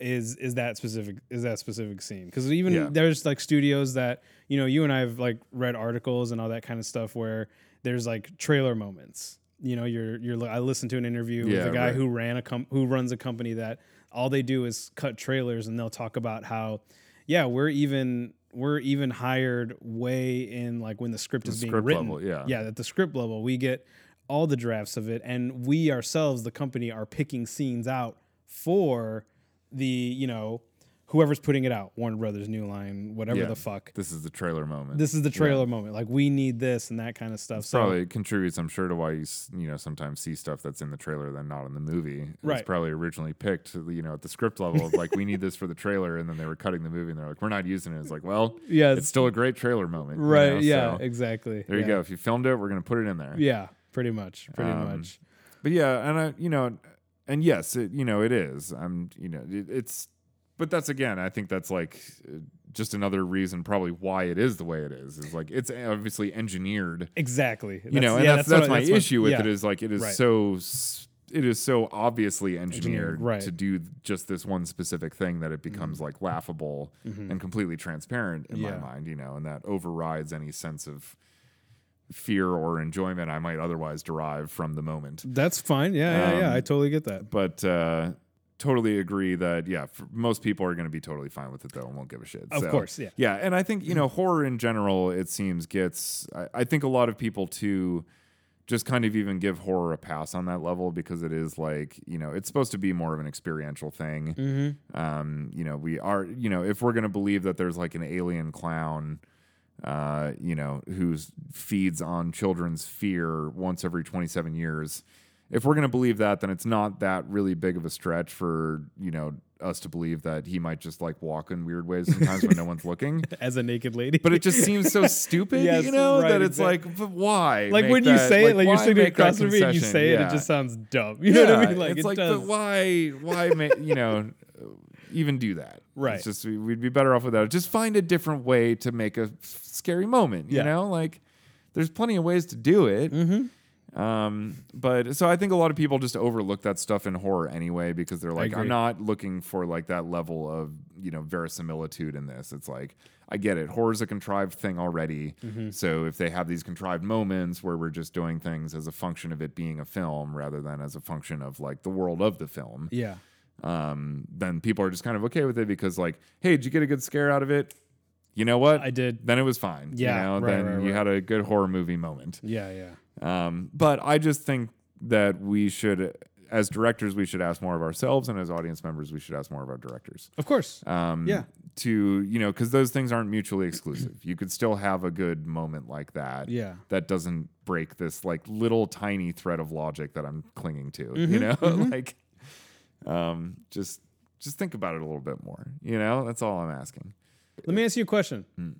Is is that specific is that specific scene? Cuz even Yeah. there's like studios that, you know, you and I have like read articles and all that kind of stuff where there's like trailer moments. You know, you're you're I listened to an interview Yeah, with a guy right. who ran a com- who runs a company that all they do is cut trailers and they'll talk about how yeah, we're even we're even hired way in like when the script is being script written. level, yeah. Yeah, at the script level, we get all the drafts of it and we ourselves the company are picking scenes out for the, you know, whoever's putting it out, Warner Brothers, New Line, whatever Yeah. the fuck. This is the trailer moment. This is the trailer moment. Like we need this and that kind of stuff. So probably contributes, I'm sure, to why you you know sometimes see stuff that's in the trailer than not in the movie. It's Right. probably originally picked, you know, at the script level of like we need this for the trailer, and then they were cutting the movie, and they're like, we're not using it. It's like, well, [laughs] yeah, it's still a great trailer moment, you right. know, yeah, so exactly. there you go. If you filmed it, we're gonna put it in there. Yeah, pretty much. Pretty Um, much. But yeah, and I, you know, and yes, it, you know, it is. I'm, you know, it, it's, but that's again, I think that's like just another reason, probably why it is the way it is. Is like it's obviously engineered Exactly. you know, and yeah, that's that's, what- my what- issue with yeah. it is like it is Right. so it is so obviously engineered, right. to do just this one specific thing that it becomes like laughable and completely transparent in Mm-hmm. Yeah. my mind, you know, and that overrides any sense of fear or enjoyment I might otherwise derive from the moment. That's fine. Yeah, yeah, yeah. Um, I totally get that. But uh totally agree that yeah, for most people are going to be totally fine with it though and won't give a shit. Of So, course, yeah. yeah, and I think you know horror in general. It seems gets. I, I think a lot of people too, just kind of even give horror a pass on that level because it is like you know it's supposed to be more of an experiential thing. Mm-hmm. Um, you know, we are you know if we're gonna believe that there's like an alien clown. Uh, you know, who feeds on children's fear once every 27 years. If we're going to believe that, then it's not that really big of a stretch for, you know, us to believe that he might just like walk in weird ways sometimes when no one's looking. [laughs] As a naked lady. But it just seems so stupid, Yes, you know, right, that it's exactly. like, but why? like when you that- say it, like you're sitting across from me and you say it, Yeah. it just sounds dumb. [laughs] You know what I mean? Like it's it like, does. but why, why, make, [laughs] you know, even do that? Right. It's just we- we'd be better off without it. Just find a different way to make a scary moment. You Yeah. know, like there's plenty of ways to do it. Mm-hmm. Um, but so I think a lot of people just overlook that stuff in horror anyway because they're like. I'm not looking for like that level of you know verisimilitude in this. It's like I get it. Horror's a contrived thing already. Mm-hmm. So if they have these contrived moments where we're just doing things as a function of it being a film rather than as a function of like the world of the film, Yeah. um, then people are just kind of okay with it because like, hey, did you get a good scare out of it? You know what? I did. then it was fine. Yeah, you know, right, then right, you right. had a good horror movie moment. Yeah, yeah. Um, but I just think that we should, as directors, we should ask more of ourselves, and as audience members, we should ask more of our directors. Of course. Um, Yeah. To you know, because those things aren't mutually exclusive. You could still have a good moment like that. Yeah. That doesn't break this like little tiny thread of logic that I'm clinging to. Mm-hmm, You know, [laughs] like, um, just just think about it a little bit more. You know, that's all I'm asking. Let me ask you a question. Hmm.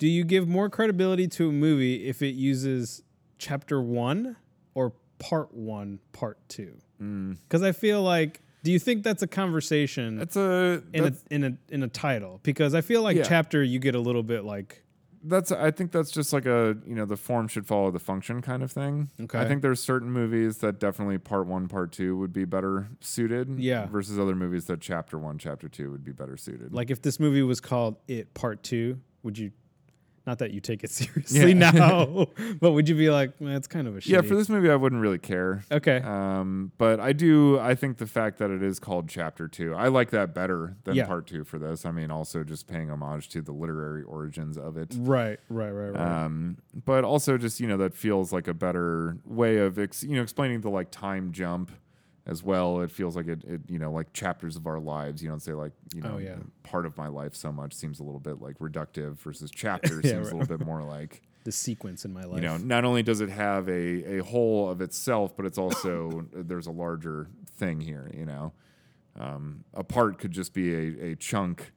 Do you give more credibility to a movie if it uses chapter one or part one, part two? Mm. Because I feel like, do you think that's a conversation That's a in a in a in a title? Because I feel like Yeah. chapter you get a little bit like that's I think that's just like a you know the form should follow the function kind of thing. Okay. I think there's certain movies that definitely part one, part two would be better suited. Yeah. Versus other movies that chapter one, chapter two would be better suited. Like if this movie was called It Part Two, would you? Not that you take it [laughs] seriously Yeah. now, [laughs] but would you be like, man, it's kind of a shitty. yeah, for this movie I wouldn't really care. Okay. Um, but I do. I think the fact that it is called Chapter Two, I like that better than Yeah. Part Two for this. I mean, also just paying homage to the literary origins of it. right, right, right, right. Um, but also just you know that feels like a better way of ex- you know explaining the like time jump as well. It feels like it, it you know like chapters of our lives. You don't say like you know Oh, yeah. part of my life so much seems a little bit like reductive versus [laughs] chapter Yeah, seems right. a little bit more like the sequence in my life. you know not only does it have a a whole of itself but it's also [coughs] there's a larger thing here you know um, a part could just be a, a chunk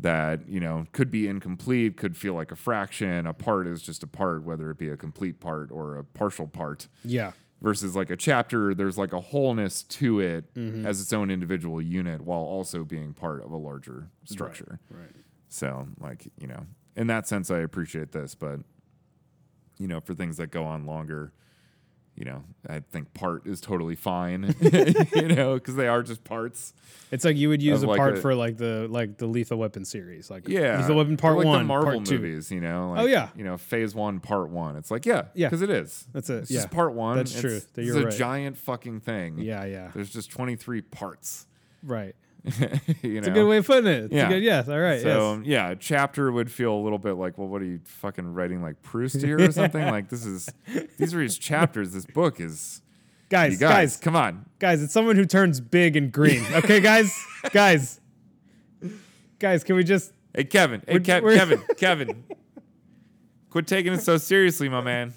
that you know could be incomplete could feel like a fraction a part is just a part whether it be a complete part or a partial part yeah, versus like a chapter there's like a wholeness to it Mm-hmm. as its own individual unit while also being part of a larger structure right. so, like, you know, in that sense, I appreciate this, but, you know, for things that go on longer, you know, I think part is totally fine, [laughs] [laughs] you know, because they are just parts. It's like you would use a like part a- for like the like the Lethal Weapon series, like Yeah. Lethal Weapon Part like One, the Marvel Part Two. movies, you know. Oh, like, Oh, yeah. You know, phase one, part one. It's like, yeah. Yeah. Because it is. That's it. It's yeah, just part one. That's It's- true. That It's you're a right. giant fucking thing. yeah, yeah. There's just 23 parts. Right. [laughs] you It's know? a good way of putting it. It's Yeah. a good. Yes. All right. So yes. yeah, chapter would feel a little bit like, well, what are you fucking writing like Proust here [laughs] or something? like this is these are his chapters. This book is guys, guys, guys, come on. guys. It's someone who turns big and green. Okay, guys, [laughs] guys, guys. Can we just? Hey Kevin, hey We're- Kevin, Kevin. Quit taking it so seriously, my man.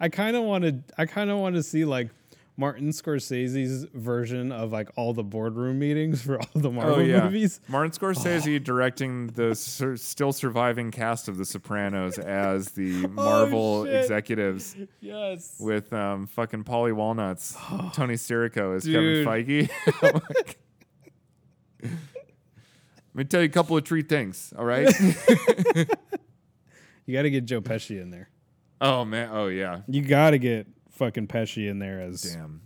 I kind of want to. I kind of want to see like Martin Scorsese's version of like all the boardroom meetings for all the Marvel oh yeah, movies. Martin Scorsese directing the sur- still surviving cast of The Sopranos as the [laughs] Marvel Oh, executives Yes. with um, fucking Paulie Walnuts, [gasps] Tony Sirico as Dude. Kevin Feige. [laughs] Let me tell you a couple of tree things, all right? [laughs] You got to get Joe Pesci in there. oh man, oh yeah, You got to get fucking Pesci in there as damn.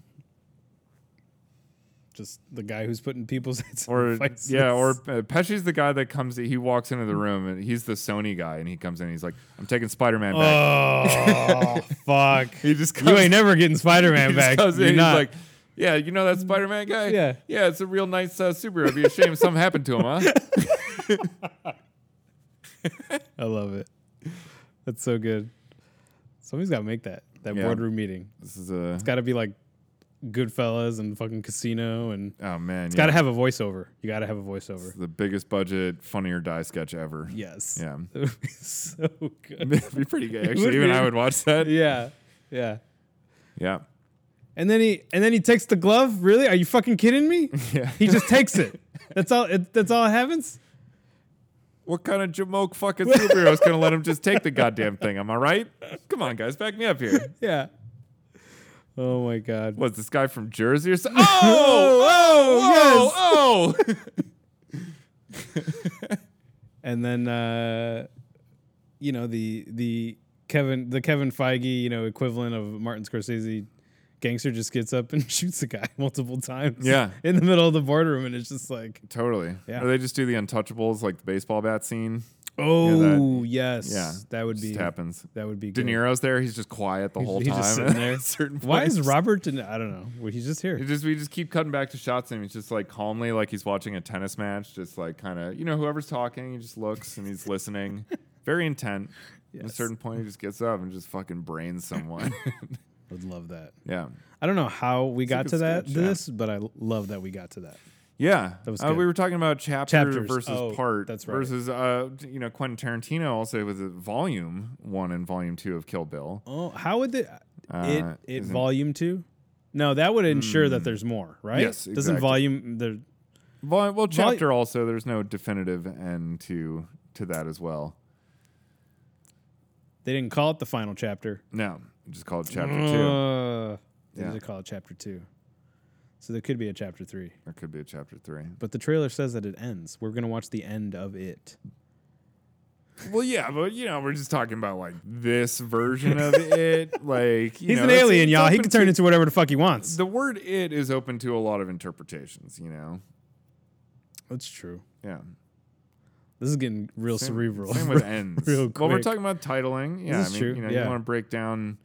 just the guy who's putting people's [laughs] heads Or yeah, or [laughs] uh, Pesci's the guy that comes. He walks into the room and he's the Sony guy, and he comes in. and He's like, "I'm taking Spider-Man back." oh [laughs] fuck! he just comes, You ain't never getting Spider Man he back. comes in. He's not. like, "Yeah, you know that Spider-Man guy? Yeah. yeah, it's a real nice uh, superhero. It'd be a shame if something happened to him, huh?" I love it. That's so good. Somebody's got to make that that Yeah. boardroom meeting. This is a It's got to be like Goodfellas and fucking Casino, and oh man, it's yeah. got to have a voiceover. You got to have a voiceover. the biggest budget, funny or die sketch ever. Yes. Yeah. [laughs] It would be so good. [laughs] It'd be pretty good. [laughs] Actually, even be. I would watch that. yeah. Yeah. Yeah. And then he and then he takes the glove. Really? Are you fucking kidding me? Yeah. He just takes it. That's all. It, that's all it happens. What kind of jamoke fucking superhero is gonna let him just take the goddamn thing? Am I right? Come on, guys, back me up here. [laughs] Yeah. Oh my god. What's this guy from Jersey or something? [laughs] Oh, oh, oh, oh. [laughs] and then uh, you know the the Kevin the Kevin Feige you know equivalent of Martin Scorsese gangster just gets up and [laughs] shoots the guy [laughs] multiple times. Yeah. [laughs] in the middle of the boardroom, and it's just like, totally. Yeah. Or they just do the Untouchables, like the baseball bat scene. oh yes, Yeah. that would be Just happens. that would be De. Niro's there. He's just quiet the whole he's time. just sitting there. certain Why is. Robert? De, I don't know. Well, he's just here. It just we just keep cutting back to shots and he's just like calmly like he's watching a tennis match, just like kind of you know whoever's talking, he just looks and he's listening, very intent. At a certain point, he just gets up and just fucking brains someone. Would love that. yeah, I don't know how we a got to that sketch, yeah. this, but I love that we got to that. yeah. That was uh, we were talking about chapter Chapters. versus Oh, part. that's right. Versus uh, you know Quentin Tarantino also with a volume one and volume two of Kill Bill. Oh, how would the Uh, it it volume two? No, that would ensure that there's more, right? Yes, exactly. Doesn't volume the Vol- well, Volu- chapter also. There's no definitive end to to that as well. they didn't call it the final chapter. No, just called chapter two. Uh, they Yeah. did call it chapter two. So there could be a chapter three. There could be a chapter three. But the trailer says that it ends. We're gonna watch the end of it. Well, yeah, but you know, we're just talking about like this version of [laughs] it. Like, you He's know, an alien, y'all. He can turn to- into whatever the fuck he wants. The word "it" is open to a lot of interpretations. You know, That's true. yeah. This is getting real Same, cerebral. Same with [laughs] ends. real well, we're talking about titling. Yeah, I mean, true, you know, yeah. you want to break down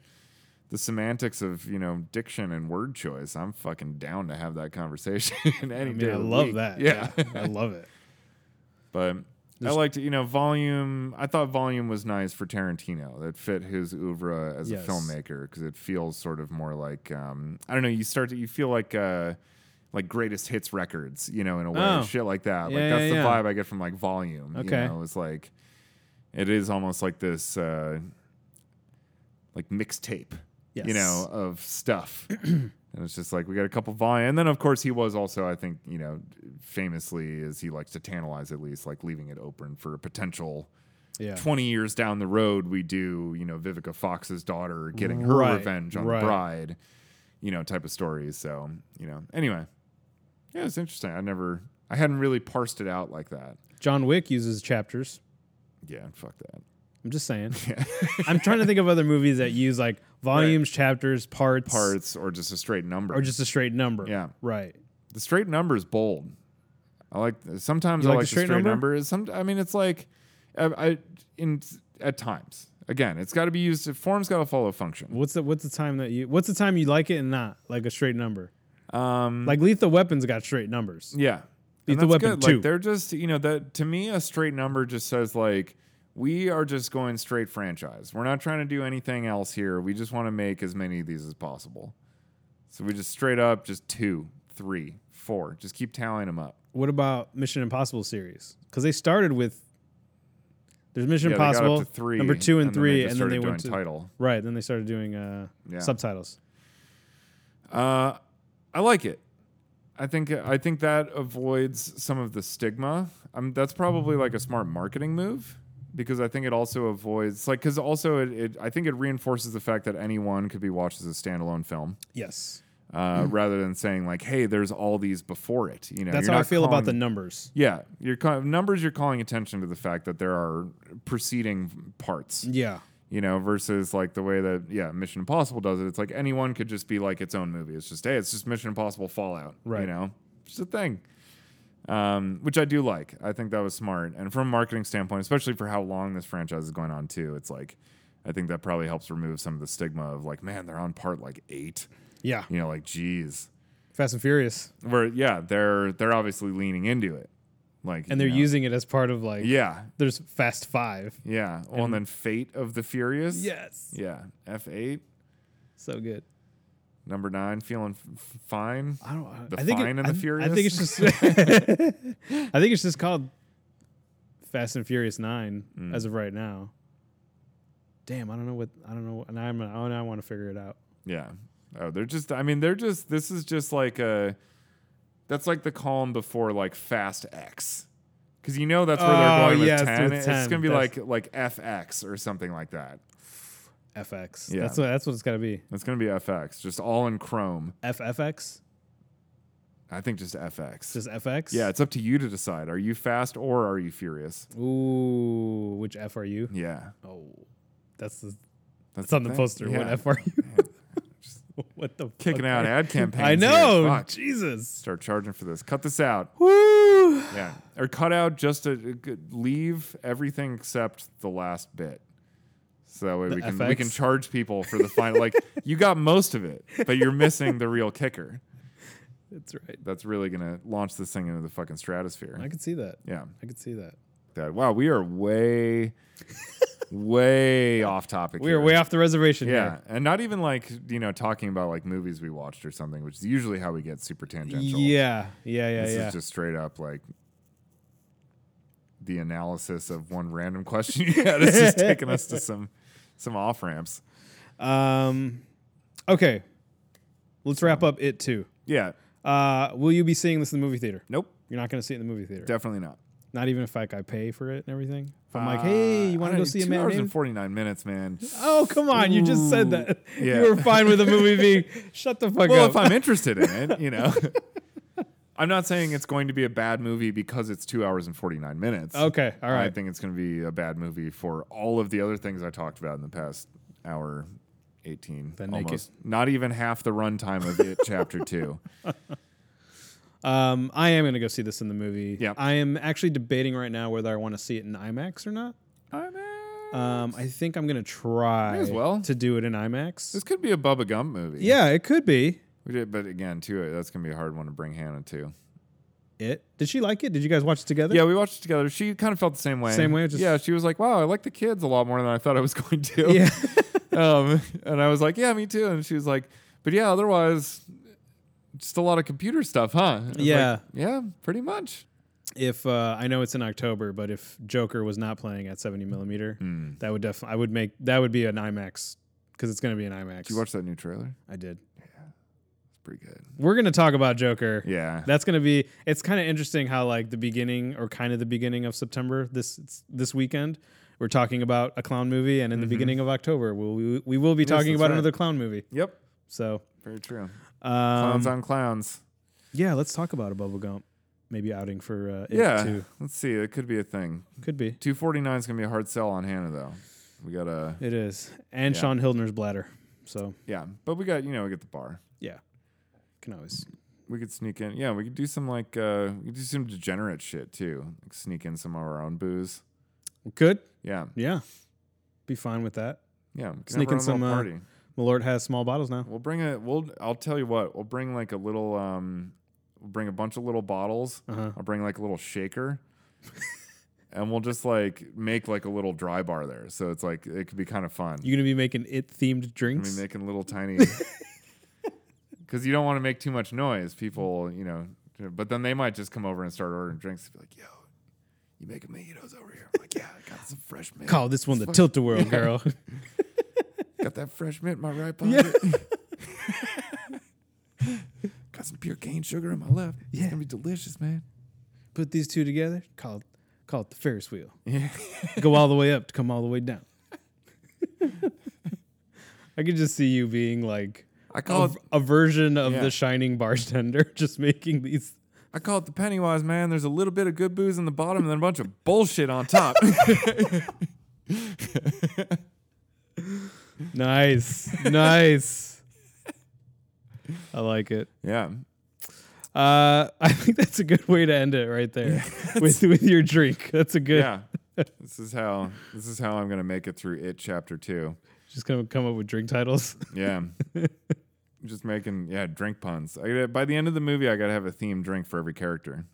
the semantics of you know diction and word choice. I'm fucking down to have that conversation [laughs] any I mean, day. I love week. that. Yeah, [laughs] I love it. but. I liked, you know, volume. I thought volume was nice for Tarantino. That fit his oeuvre as Yes. a filmmaker because it feels sort of more like um, I don't know. You start to you feel like uh, like greatest hits records, you know, in a way, Oh. shit like that. Yeah, like that's yeah, the yeah. vibe I get from like volume. Okay. you know, it's like it is almost like this uh, like mixtape, Yes. you know, of stuff. [clears throat] and it's just like we got a couple volume, and then of course he was also, I think, you know, famously as he likes to tantalize at least, like leaving it open for a potential. Yeah. 20 years down the road, we do, you know, Vivica Fox's daughter getting her Right, revenge on right. the bride, you know, type of stories. So, you know, anyway, yeah, it's interesting. I never, I hadn't really parsed it out like that. John Wick uses chapters. Yeah, fuck that. I'm just saying. [laughs] Yeah. [laughs] I'm trying to think of other movies that use like volumes, chapters, parts, Parts or just a straight number. or just a straight number. Yeah. Right. the straight number is bold. I like sometimes You I like like the straight straight number? number. Some I mean it's like I, I in at times. Again, it's got to be used. Form's got to follow function. What's the what's the time that you what's the time you like it and not like a straight number? Um, Like Lethal Weapons got straight numbers. yeah, Lethal Weapon good. 2. Like they're just you know that to me a straight number just says like we are just going straight franchise. We're not trying to do anything else here. We just want to make as many of these as possible. So we just straight up just two, three, four. Just keep tallying them up. What about Mission Impossible series? Because they started with there's Mission Yeah, they got up Impossible to three, number two and, then they three, just and then they went to title. right. Then they started doing uh, Yeah. subtitles. Uh, I like it. I think I think that avoids some of the stigma. Um, that's probably like a smart marketing move because I think it also avoids like because also it, it I think it reinforces the fact that anyone could be watched as a standalone film Yes, uh, rather than saying like hey there's all these before it. You know that's you're how I feel about the numbers. yeah your ca- numbers you're calling attention to the fact that there are preceding parts Yeah, you know, versus like the way that yeah, Mission Impossible does it. It's like anyone could just be like its own movie. It's just hey, it's just Mission Impossible Fallout, Right. You know, just a thing. Um, which I do like. I think that was smart. And from a marketing standpoint, especially for how long this franchise is going on too, it's like I think that probably helps remove some of the stigma of like, man, they're on part like eight. yeah. You know, like geez. Fast and Furious, Where yeah, they're they're obviously leaning into it. Like and they're know, using it as part of like Yeah. there's Fast Five. Yeah. Well, and then Fate of the Furious. Yes, Yeah. F eight. so good. Number nine, feeling f- fine. I don't. The I think Fine it, and the I, Furious? I think it's just. [laughs] I think it's just called Fast and Furious Nine Mm. as of right now. Damn, I don't know what I don't know, and I'm oh, now I want to figure it out. Yeah. Oh, they're just. I mean, they're just. This is just like a. That's like the column before like Fast X, because you know that's where Oh, they're going with yes, ten. with It's 10. gonna be That's- like like FX or something like that. FX. Yeah. That's what that's what it's got to be. It's gonna be FX, just all in Chrome. FFX. I think just FX. Just FX. yeah, it's up to you to decide. Are you fast or are you furious? Ooh, which F are you? Yeah, Oh, that's the that's that's on the poster. What Yeah. F are you? [laughs] what the Kicking fuck out ad [laughs] campaigns. I know. Jesus. Start charging for this. Cut this out. Woo. Yeah, or cut out just a, uh, leave everything except the last bit. So that way The we can we can charge people for the final. like [laughs] you got most of it, but you're missing the real kicker. That's right. That's really gonna launch this thing into the fucking stratosphere. I could see that. yeah, I could see that. that. Wow, we are way, way [laughs] off topic. We are way off the reservation Yeah, here. and not even like you know talking about like movies we watched or something, which is usually how we get super tangential. Yeah. Yeah. Yeah. this yeah. is just straight up like the analysis of one random question you had is just taking us to [laughs] some some off ramps. um. Okay. Let's wrap up it too. Yeah. Uh, will you be seeing this in the movie theater? Nope. You're not going to see it in the movie theater. Definitely not. Not even if like I pay for it and everything. If I'm like, hey, you want to go see a Uh, two man hours named? and forty nine minutes, man. Oh, come on! You just said that. Yeah. You were fine with the movie being. Shut the fuck Well, up. if I'm interested in it, you know. [laughs] I'm not saying it's going to be a bad movie because it's two hours and 49 minutes. Okay, all I think it's going to be a bad movie for all of the other things I talked about in the past hour 18. Then make almost. Not even half the runtime of it, [laughs] chapter two. Um, I am going to go see this in the movie. Yep. I am actually debating right now whether I want to see it in IMAX or not. Um, I think I'm going to try May as well. to do it in IMAX. This could be a Bubba Gump movie. yeah, it could be. We did, but again, too, that's going to be a hard one to bring Hannah to. It. Did she like it? Did you guys watch it together? Yeah, we watched it together. She kind of felt the same way. Same way, just- yeah, she was like, "Wow, I like the kids a lot more than I thought I was [laughs] going to." Yeah. [laughs] um, and I was like, "Yeah, me too." And she was like, "But yeah, otherwise, just a lot of computer stuff, huh?" Was like, Yeah. yeah, pretty much. if uh, I know it's in October, but if Joker was not playing at 70 millimeter, Hmm. that would definitely I would make that would be an IMAX because it's going to be an IMAX. Did you watch that new trailer? I did. Pretty good. We're going to talk about Joker. Yeah, That's going to be. It's kind of interesting how like the beginning or kind of the beginning of September this this weekend. We're talking about a clown movie, and in the beginning of October, we'll, we we will be Yes, talking about right. another clown movie. yep, So, very true. Clowns um, on clowns. yeah, let's talk about a Bubba Gump. Maybe outing for uh, Yeah, too. let's see. It could be a thing. Could be. Two forty nine is gonna be a hard sell on Hannah though. We gotta, It is, and Yeah. Sean Hildner's bladder. So yeah, but we got you know we get the bar. Can always We could sneak in. Yeah, we could do some like uh we could do some degenerate shit too. Like sneak in some of our own booze. Good. Yeah, Yeah. Be fine with that. yeah. Sneak in some, uh, party. Malort has small bottles now. We'll bring a. We'll. I'll tell you what. We'll bring like a little. Um. We'll bring a bunch of little bottles. Uh-huh. I'll bring like a little shaker. [laughs] and we'll just like make like a little dry bar there. So it's like it could be kind of fun. You gonna be making it themed drinks? making little tiny. [laughs] Because you don't want to make too much noise. People, you know, but then they might just come over and start ordering drinks. And be like, yo, you making mojitos over here? I'm like, yeah, I got some fresh mint. Call this one the Fuck- tilt a whirl, girl. [laughs] Got that fresh mint in my right Yeah. pocket. [laughs] got some pure cane sugar in my left. Yeah. It's Yeah. gonna be delicious, man. Put these two together. Call it, call it the Ferris wheel. Yeah. [laughs] Go all the way up to come all the way down. I could just see you being like I call a, it a version of Yeah. the shining bartender, [laughs] just making these. I call it the Pennywise man. There's a little bit of good booze in the bottom and then a bunch of bullshit on top. [laughs] Nice, nice. I like it. yeah. Uh, I think that's a good way to end it right there [laughs] with with your drink. That's a good. Yeah. this is how this is how I'm gonna make it through it chapter two. Just gonna come up with drink titles. Yeah. Just making yeah, drink puns. I gotta, by the end of the movie I gotta have a themed drink for every character.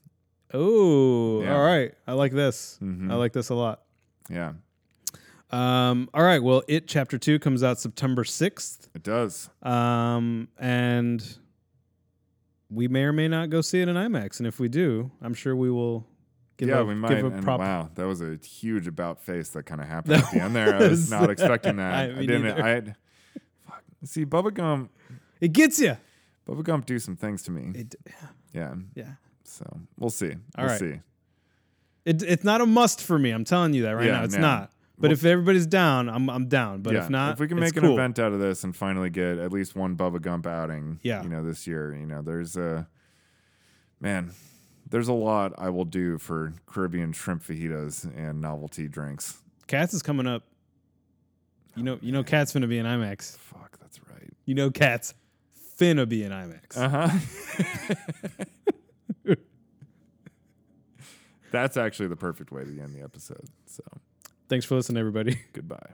Oh, Yeah. all right. I like this. Mhm. I like this a lot. Yeah. Um, all right. Well, it chapter two comes out September sixth. It does. Um, and we may or may not go see it in IMAX. And if we do, I'm sure we will give yeah, a, we might. give a And prop. wow, that was a huge about face that kind of [laughs] happened at the end there. I was not expecting that. [laughs] I- I, didn't. I see Bubba Gump. It gets you. Bubba Gump do some things to me. It, yeah. yeah. So we'll see. All we'll right. see. It, it's not a must for me. I'm telling you that right Yeah, now. It's no. not. But Well- if everybody's down, I'm I'm down. But yeah. if not, if we can make cool. an event out of this and finally get at least one Bubba Gump outing, Yeah. you know, this year, you know, there's a man, there's a lot I will do for Caribbean shrimp fajitas and novelty drinks. Cats is coming up. You know, you know, oh, Cats finna be in IMAX. Fuck, that's right. You know, Cats finna be in IMAX. Uh huh. [laughs] that's actually the perfect way to end the episode. So Thanks for listening, everybody. goodbye.